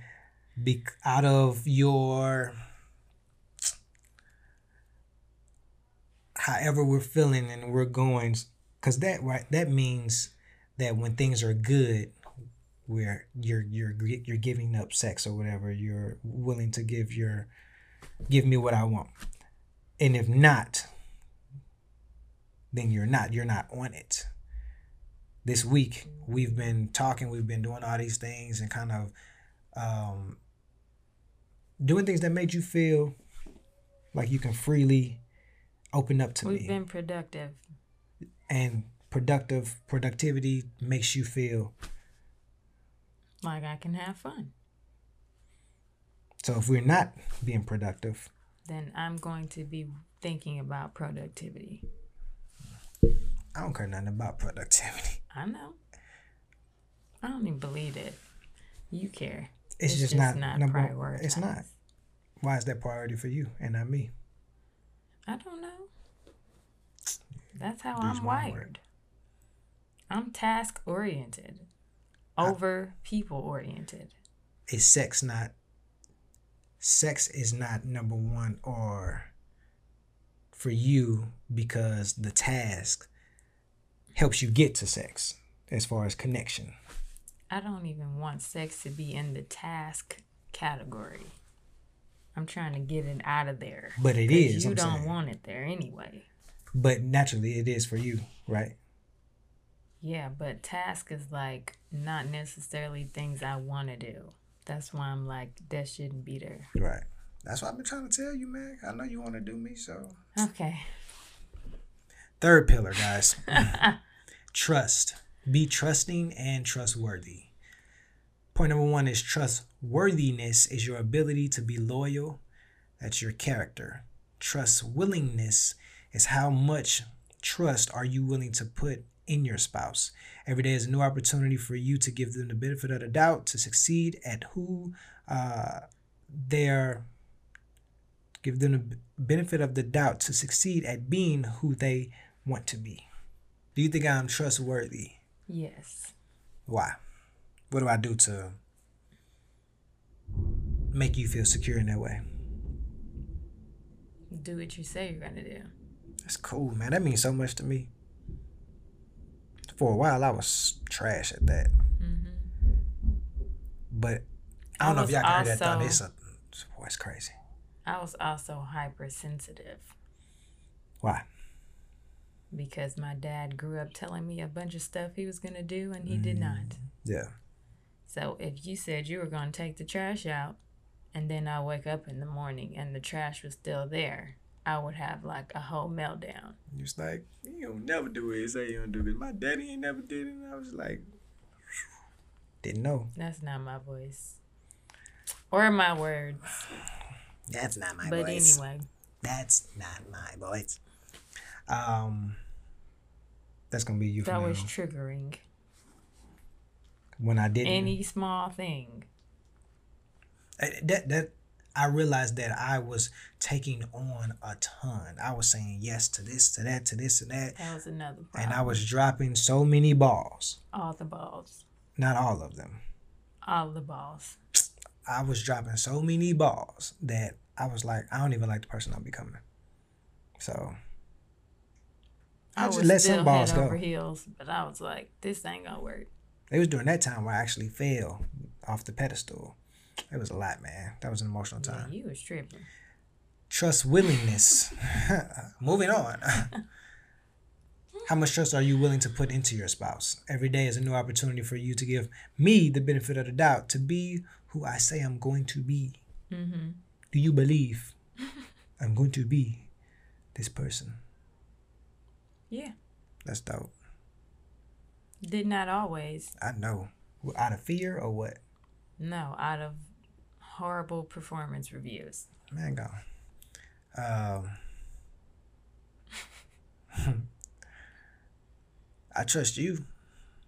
be out of your, however we're feeling and we're going, because that right that means that when things are good, where you're you're you're giving up sex or whatever, you're willing to give your, give me what I want, and if not, then you're not. You're not on it this week we've been talking we've been doing all these things and kind of um, doing things that made you feel like you can freely open up to me. We've been productive. and productive productivity makes you feel Like I can have fun. so if we're not being productive Then I'm going to be thinking about productivity. i don't care nothing about productivity I know. I don't even believe it. You care. it's, just, not, number prioritized. it's not why is that priority for you and not me I don't know. That's how I'm my word. I'm task oriented over people oriented. is sex not sex is not number one or for you because the task helps you get to sex as far as connection I don't even want sex to be in the task category. I'm trying to get it out of there. But it is. You I'm don't saying. want it there anyway. but naturally it is for you right Yeah, but task is like not necessarily things I want to do. That's why I'm like, that shouldn't be there. right. That's what i've been trying to tell you man i know you want to do me so. Okay. third pillar guys. Trust. Be trusting and trustworthy. Point number one is trustworthiness is your ability to be loyal. That's your character. Trust willingness is how much trust are you willing to put in your spouse. Every day is a new opportunity for you to give them the benefit of the doubt to succeed at who uh, they're give them the benefit of the doubt to succeed at being who they want to be. Do you think I'm trustworthy? Yes. Why? What do I do to make you feel secure in that way? Do what you say you're gonna do. That's cool, man. That means so much to me. For a while, I was trash at that. But I I don't know if y'all can hear that thought. also- It's a, boy, it's crazy. I was also hypersensitive Why? because my dad grew up telling me a bunch of stuff he was gonna do and he did Mm. not. Yeah. So if you said you were gonna take the trash out and then I wake up in the morning and the trash was still there, I would have like a whole meltdown. You was like, you don't never do it. say you don't do. Cause my daddy ain't never did it. And I was like, didn't know. That's not my voice. Or my words. That's not my but voice. anyway. That's not my voice. Um, that's gonna be you That was now. triggering. when I didn't. Any small thing. Uh, that that I realized that I was taking on a ton. I was saying yes to this, to that, to this, and that, That was another problem. and I was dropping so many balls. all the balls. Not all of them. All the balls. I was dropping so many balls that I was like, I don't even like the person I'm becoming. So I, just was let some balls head go. over heels, but I was like, this ain't gonna work. It was during that time where I actually fell off the pedestal. It was a lot, man. That was an emotional Yeah, time. you was tripping. Trust willingness. Moving on. How much trust are you willing to put into your spouse? Every day is a new opportunity for you to give me the benefit of the doubt to be who I say I'm going to be. Mm-hmm. Do you believe I'm going to be this person? Yeah. That's dope. Did not always. I know. Out of fear or what? No, out of horrible performance reviews. Mango. Um, I trust you.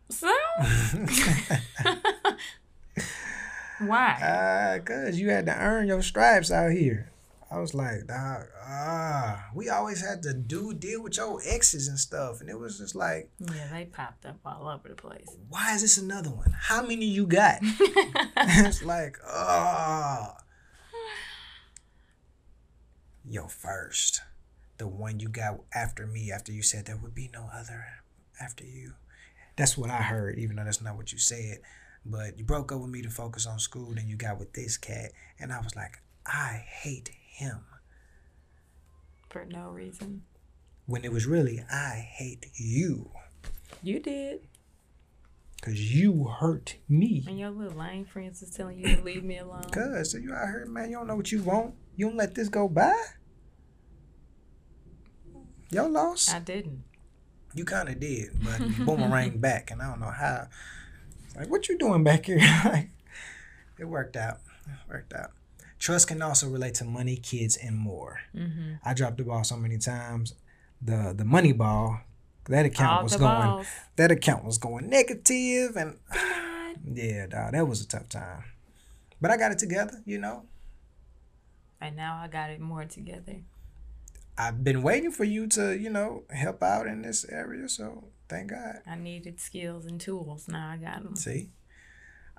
So why? Uh, cause you had to earn your stripes out here. I was like, dog, ah, we always had to do deal with your exes and stuff, and it was just like, yeah, they popped up all over the place. why is this another one? How many you got? it's like, ah, yo, first, the one you got after me, after you said there would be no other after you. That's what I heard, even though that's not what you said. But you broke up with me to focus on school, then you got with this cat, and I was like, I hate him. For no reason. When it was really, I hate you. You did. Cause you hurt me. And your little lame friends is telling you to leave me alone. Cause so you out here, man, you don't know what you want. You don't let this go by. Your loss. I didn't. You kind of did, but you boomerang back, and I don't know how. Like, what you doing back here? like, it worked out. It worked out. Trust can also relate to money, kids, and more. Mm-hmm. I dropped the ball so many times. The the money ball, that account All was going. balls. That account was going negative, and yeah, dog, that was a tough time. But I got it together, you know. And now I got it more together. I've been waiting for you to, you know, help out in this area, so thank God. I needed skills and tools. Now I got them. See,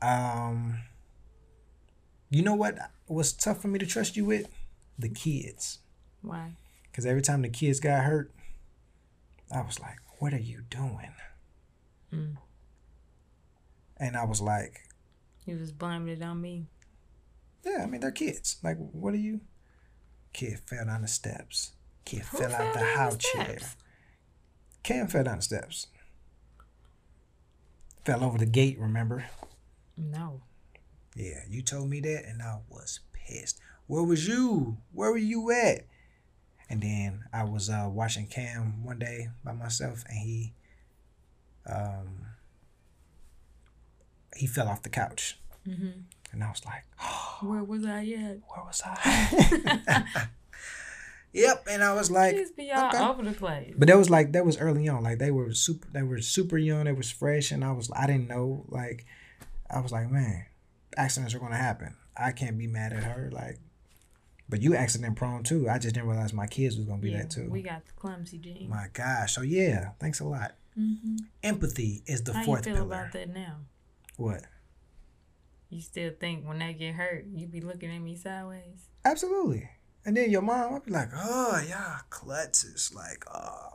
um, you know what was tough for me to trust you with? The kids, Why? because every time the kids got hurt, I was like, "What are you doing?" Mm. And I was like, You was blaming it on me. "Yeah, I mean they're kids. Like, what are you?" Kid fell down the steps. Kid Who fell out the house chair. Cam fell down the steps. Fell over the gate. Remember? No. Yeah, you told me that, and I was pissed. Where was you? Where were you at? And then I was uh, watching Cam one day by myself, and he, um, he fell off the couch, Mm-hmm. and I was like, Where was I at? "Where was I?" Yep, and I was like, Just be all okay. over the place. But that was like that was early on. Like they were super they were super young, they was fresh and I was I didn't know like I was like, man, accidents are gonna happen. I can't be mad at her. Like but you accident prone too. I just didn't realize my kids was gonna be Yeah, that too. We got the clumsy gene. my gosh. So yeah, thanks a lot. hmm Empathy is the How you fourth feel pillar. about that now? What? You still think when they get hurt, you be looking at me sideways? Absolutely. And then your mom, I'd be like, oh, yeah, klutzes. Like, oh.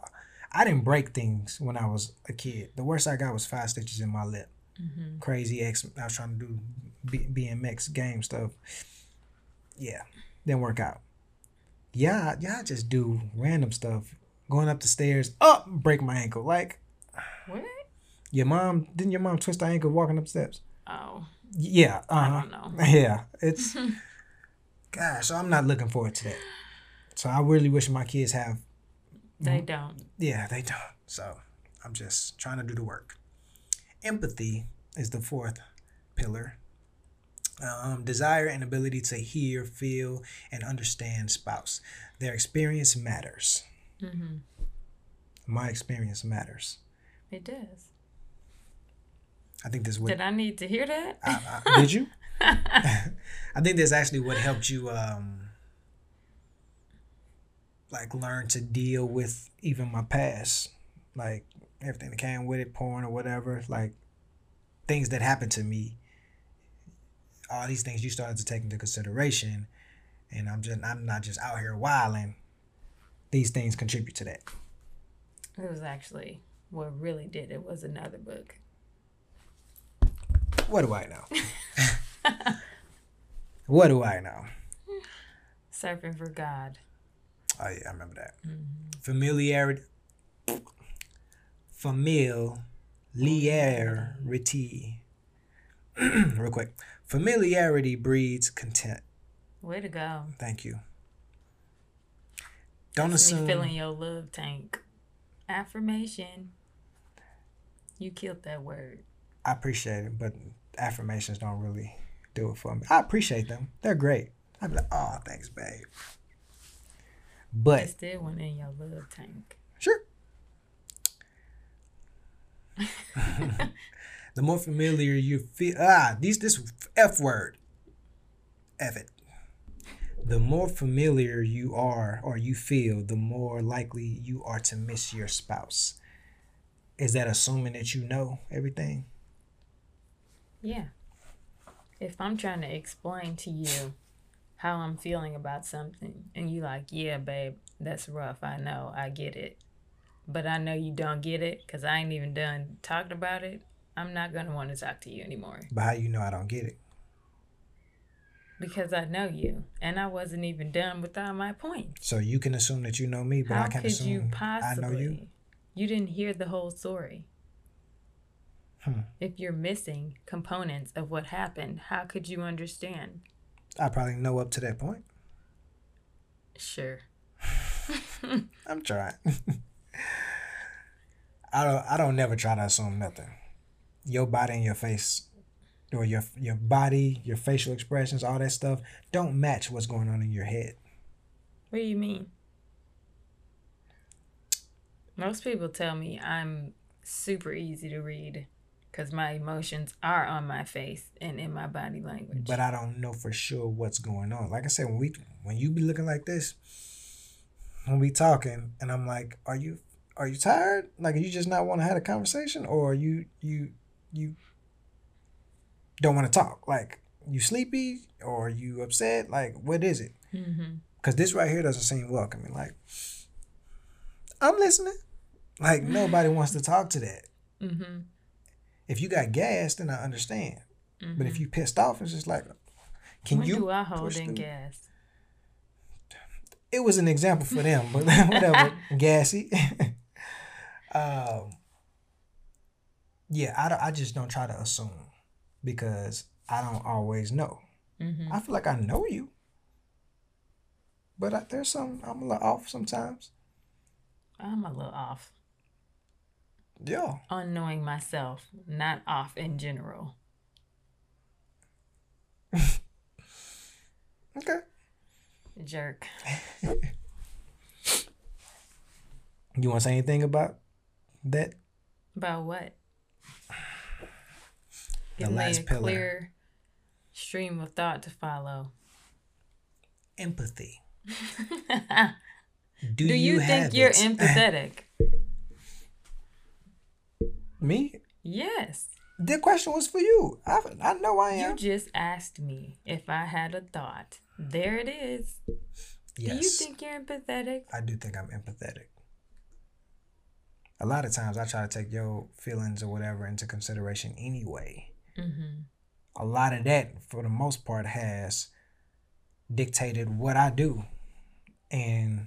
I didn't break things when I was a kid. The worst I got was five stitches in my lip. Mm-hmm. Crazy X. I was trying to do B- BMX game stuff. Yeah, didn't work out. Yeah, yeah, I just do random stuff. Going up the stairs, up, break my ankle. Like, What? your mom, didn't your mom twist her ankle walking up steps? Oh, Yeah, I uh-huh. don't know. Yeah, it's gosh. So I'm not looking forward to that. So I really wish my kids have. They don't. Yeah, they don't. So I'm just trying to do the work. Empathy is the fourth pillar. Um, desire and ability to hear, feel, and understand spouse. Their experience matters. Mm-hmm. My experience matters. It does. I think this would. Did I need to hear that? I, I, did you? I think that's actually what helped you um like learn to deal with even my past. Like everything that came with it, porn or whatever, like things that happened to me. All these things you started to take into consideration and I'm just I'm not just out here wilding. These things contribute to that. It was actually what really did it was another book. What do I know? what do I know? Surfing for God. Oh yeah, I remember that. Mm-hmm. Familiarity. Familiarity. Real quick. Familiarity breeds content. Way to go. Thank you. Don't Me assume. filling your love tank. Affirmation. You killed that word. I appreciate it, but affirmations don't really do it for me. I appreciate them. They're great. I'd be like, oh, thanks, babe. But still went in your love tank. Sure. the more familiar you feel, ah, these this f word, f it. The more familiar you are or you feel, the more likely you are to miss your spouse. Is that assuming that you know everything? Yeah. If I'm trying to explain to you how I'm feeling about something and you like, yeah, babe, that's rough. I know. I get it. But I know you don't get it because I ain't even done talked about it. I'm not going to want to talk to you anymore But how you know I don't get it? because I know you and I wasn't even done with all my points. So you can assume that you know me, but how I can't could assume you I know you. You didn't hear the whole story. Hmm. If you're missing components of what happened, how could you understand? I probably know up to that point. Sure. I'm trying. I don't. I don't never try to assume nothing. Your body and your face, or your your body, your facial expressions, all that stuff, don't match what's going on in your head. What do you mean? Most people tell me I'm super easy to read because my emotions are on my face and in my body language. But I don't know for sure what's going on. Like I said, when we when you be looking like this, when we talking, and I'm like, "Are you are you tired? Like, you just not want to have a conversation, or you you you don't want to talk? Like, you sleepy, or you upset? Like, what is it? mm-hmm. Because this right here doesn't seem welcoming. Like, I'm listening. Like, nobody wants to talk to that. Mm-hmm. If you got gas, then I understand. mm-hmm. But if you pissed off, it's just like, can when you? do I hold in gas? It was an example for them, but whatever. Gassy. Um, yeah, I, I just don't try to assume because I don't always know. Mm-hmm. I feel like I know you, but I, there's some I'm a little off sometimes. I'm a little off. Yeah. Unknowing myself, not off in general. Okay. Jerk. You want to say anything about that? About what? The Give me last a pillar. clear stream of thought to follow. Empathy. Do, Do, you, think have you're it? empathetic? Me? yes. The question was for you. I, I know I am. You just asked me if I had a thought. There it is. yes. Do you think you're empathetic? I do think I'm empathetic. A lot of times I try to take your feelings or whatever into consideration anyway. Mm-hmm. A lot of that, for the most part, has dictated what I do. And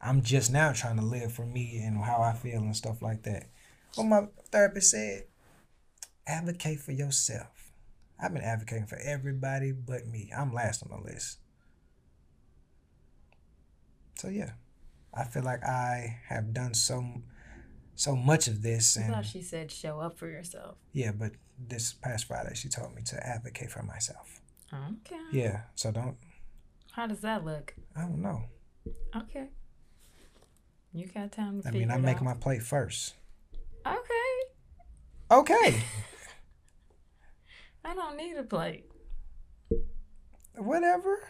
I'm just now trying to live for me and how I feel and stuff like that. What my therapist said advocate for yourself. I've been advocating for everybody but me. I'm last on the list. So yeah, I feel like I have done so so much of this, I and thought she said show up for yourself. yeah, but this past Friday she told me to advocate for myself. Okay. Yeah, so don't How does that look? I don't know. Okay. You got time to I mean, I make out. my plate first. Okay. Okay, I don't need a plate. whatever.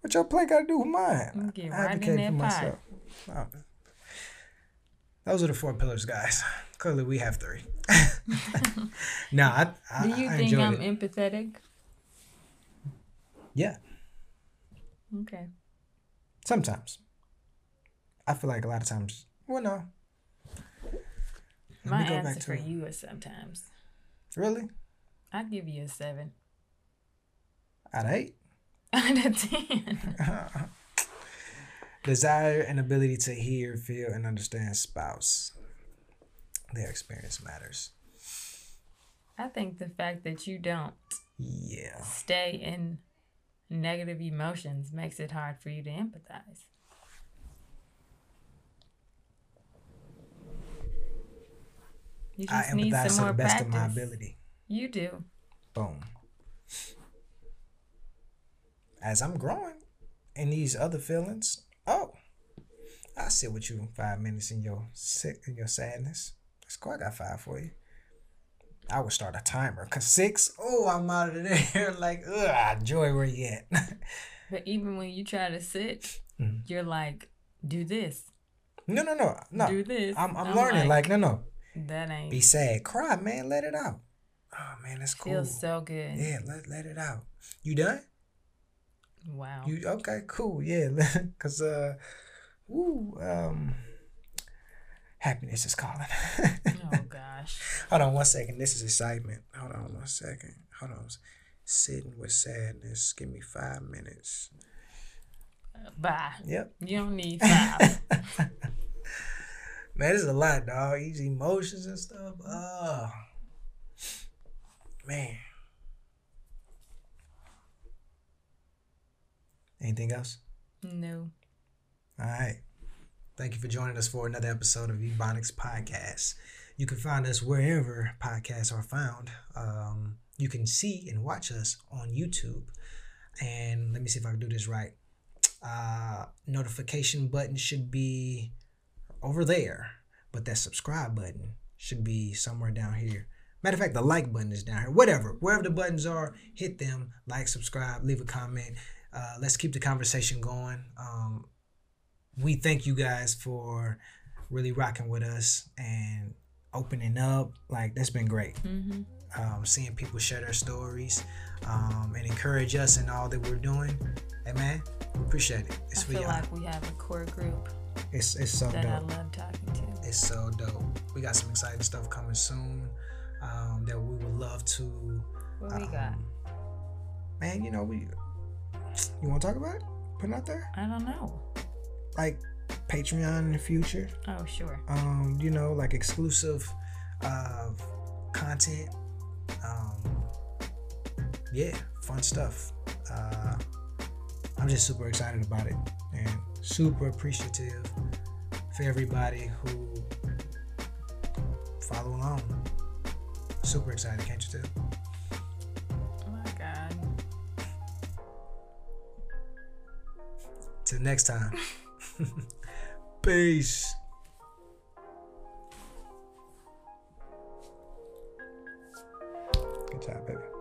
What your plate got to do with mine? Get I right in that pot. Oh. Those are the four pillars, guys. Clearly, we have three. no, I, I, Do you I think I'm it. empathetic? Yeah, Okay. sometimes. I feel like a lot of times. Well, no. Let My me go back answer to for it. you is sometimes. Really? I'd give you a seven Out of eight? out of ten. Desire and ability to hear, feel, and understand spouse. Their experience matters. I think the fact that you don't Yeah. stay in negative emotions makes it hard for you to empathize. You I just need empathize some to more the best practice. of my ability. You do. Boom. As I'm growing in these other feelings, oh, I'll sit with you five minutes in your sick in your sadness. That's cool. I got five for you. I would start a timer. Cause six, oh, I'm out of there. like, ugh, Joy, where you at? But even when you try to sit, Mhm. you're like, do this, no, no, no, no. do this. I'm, I'm, learning. Like, no, no. that ain't Be sad, cry, man. Let it out. Oh man, that's cool. feels so good. Yeah, let let it out. You done? Wow. You okay? Cool. Yeah, cause uh, woo, um, happiness is calling. oh gosh. Hold on one second. This is excitement. Hold on one second. Hold on. Sitting with sadness. Give me five minutes. Bye. Yep. You don't need five. Man, this is a lot, dog. These emotions and stuff. Oh, man. Anything else? no. All right. Thank you for joining us for another episode of Ebonics Podcast. You can find us wherever podcasts are found. Um, you can see and watch us on YouTube. And let me see if I can do this right. Uh, notification button should be over there, but that subscribe button should be somewhere down here. Matter of fact, the like button is down here. Whatever, wherever the buttons are, hit them. Like, subscribe, leave a comment. Uh, let's keep the conversation going. Um, we thank you guys for really rocking with us and opening up. Like that's been great. Mm-hmm. Um, seeing people share their stories um, and encourage us in all that we're doing. Hey man, we appreciate it. It's I for feel y'all. like we have a core group it's it's so that I dope. love talking to. It's so dope. We got some exciting stuff coming soon um, that we would love to. What we got? um, Man, you know we. You want to talk about it? Put it out there, I don't know. like Patreon in the future. Oh, sure. um, you know, like exclusive uh, content. Um, yeah, fun stuff. Uh, I'm just super excited about it and super appreciative for everybody who follow along. Super excited, can't you tell? Till next time. Peace. Good job, baby.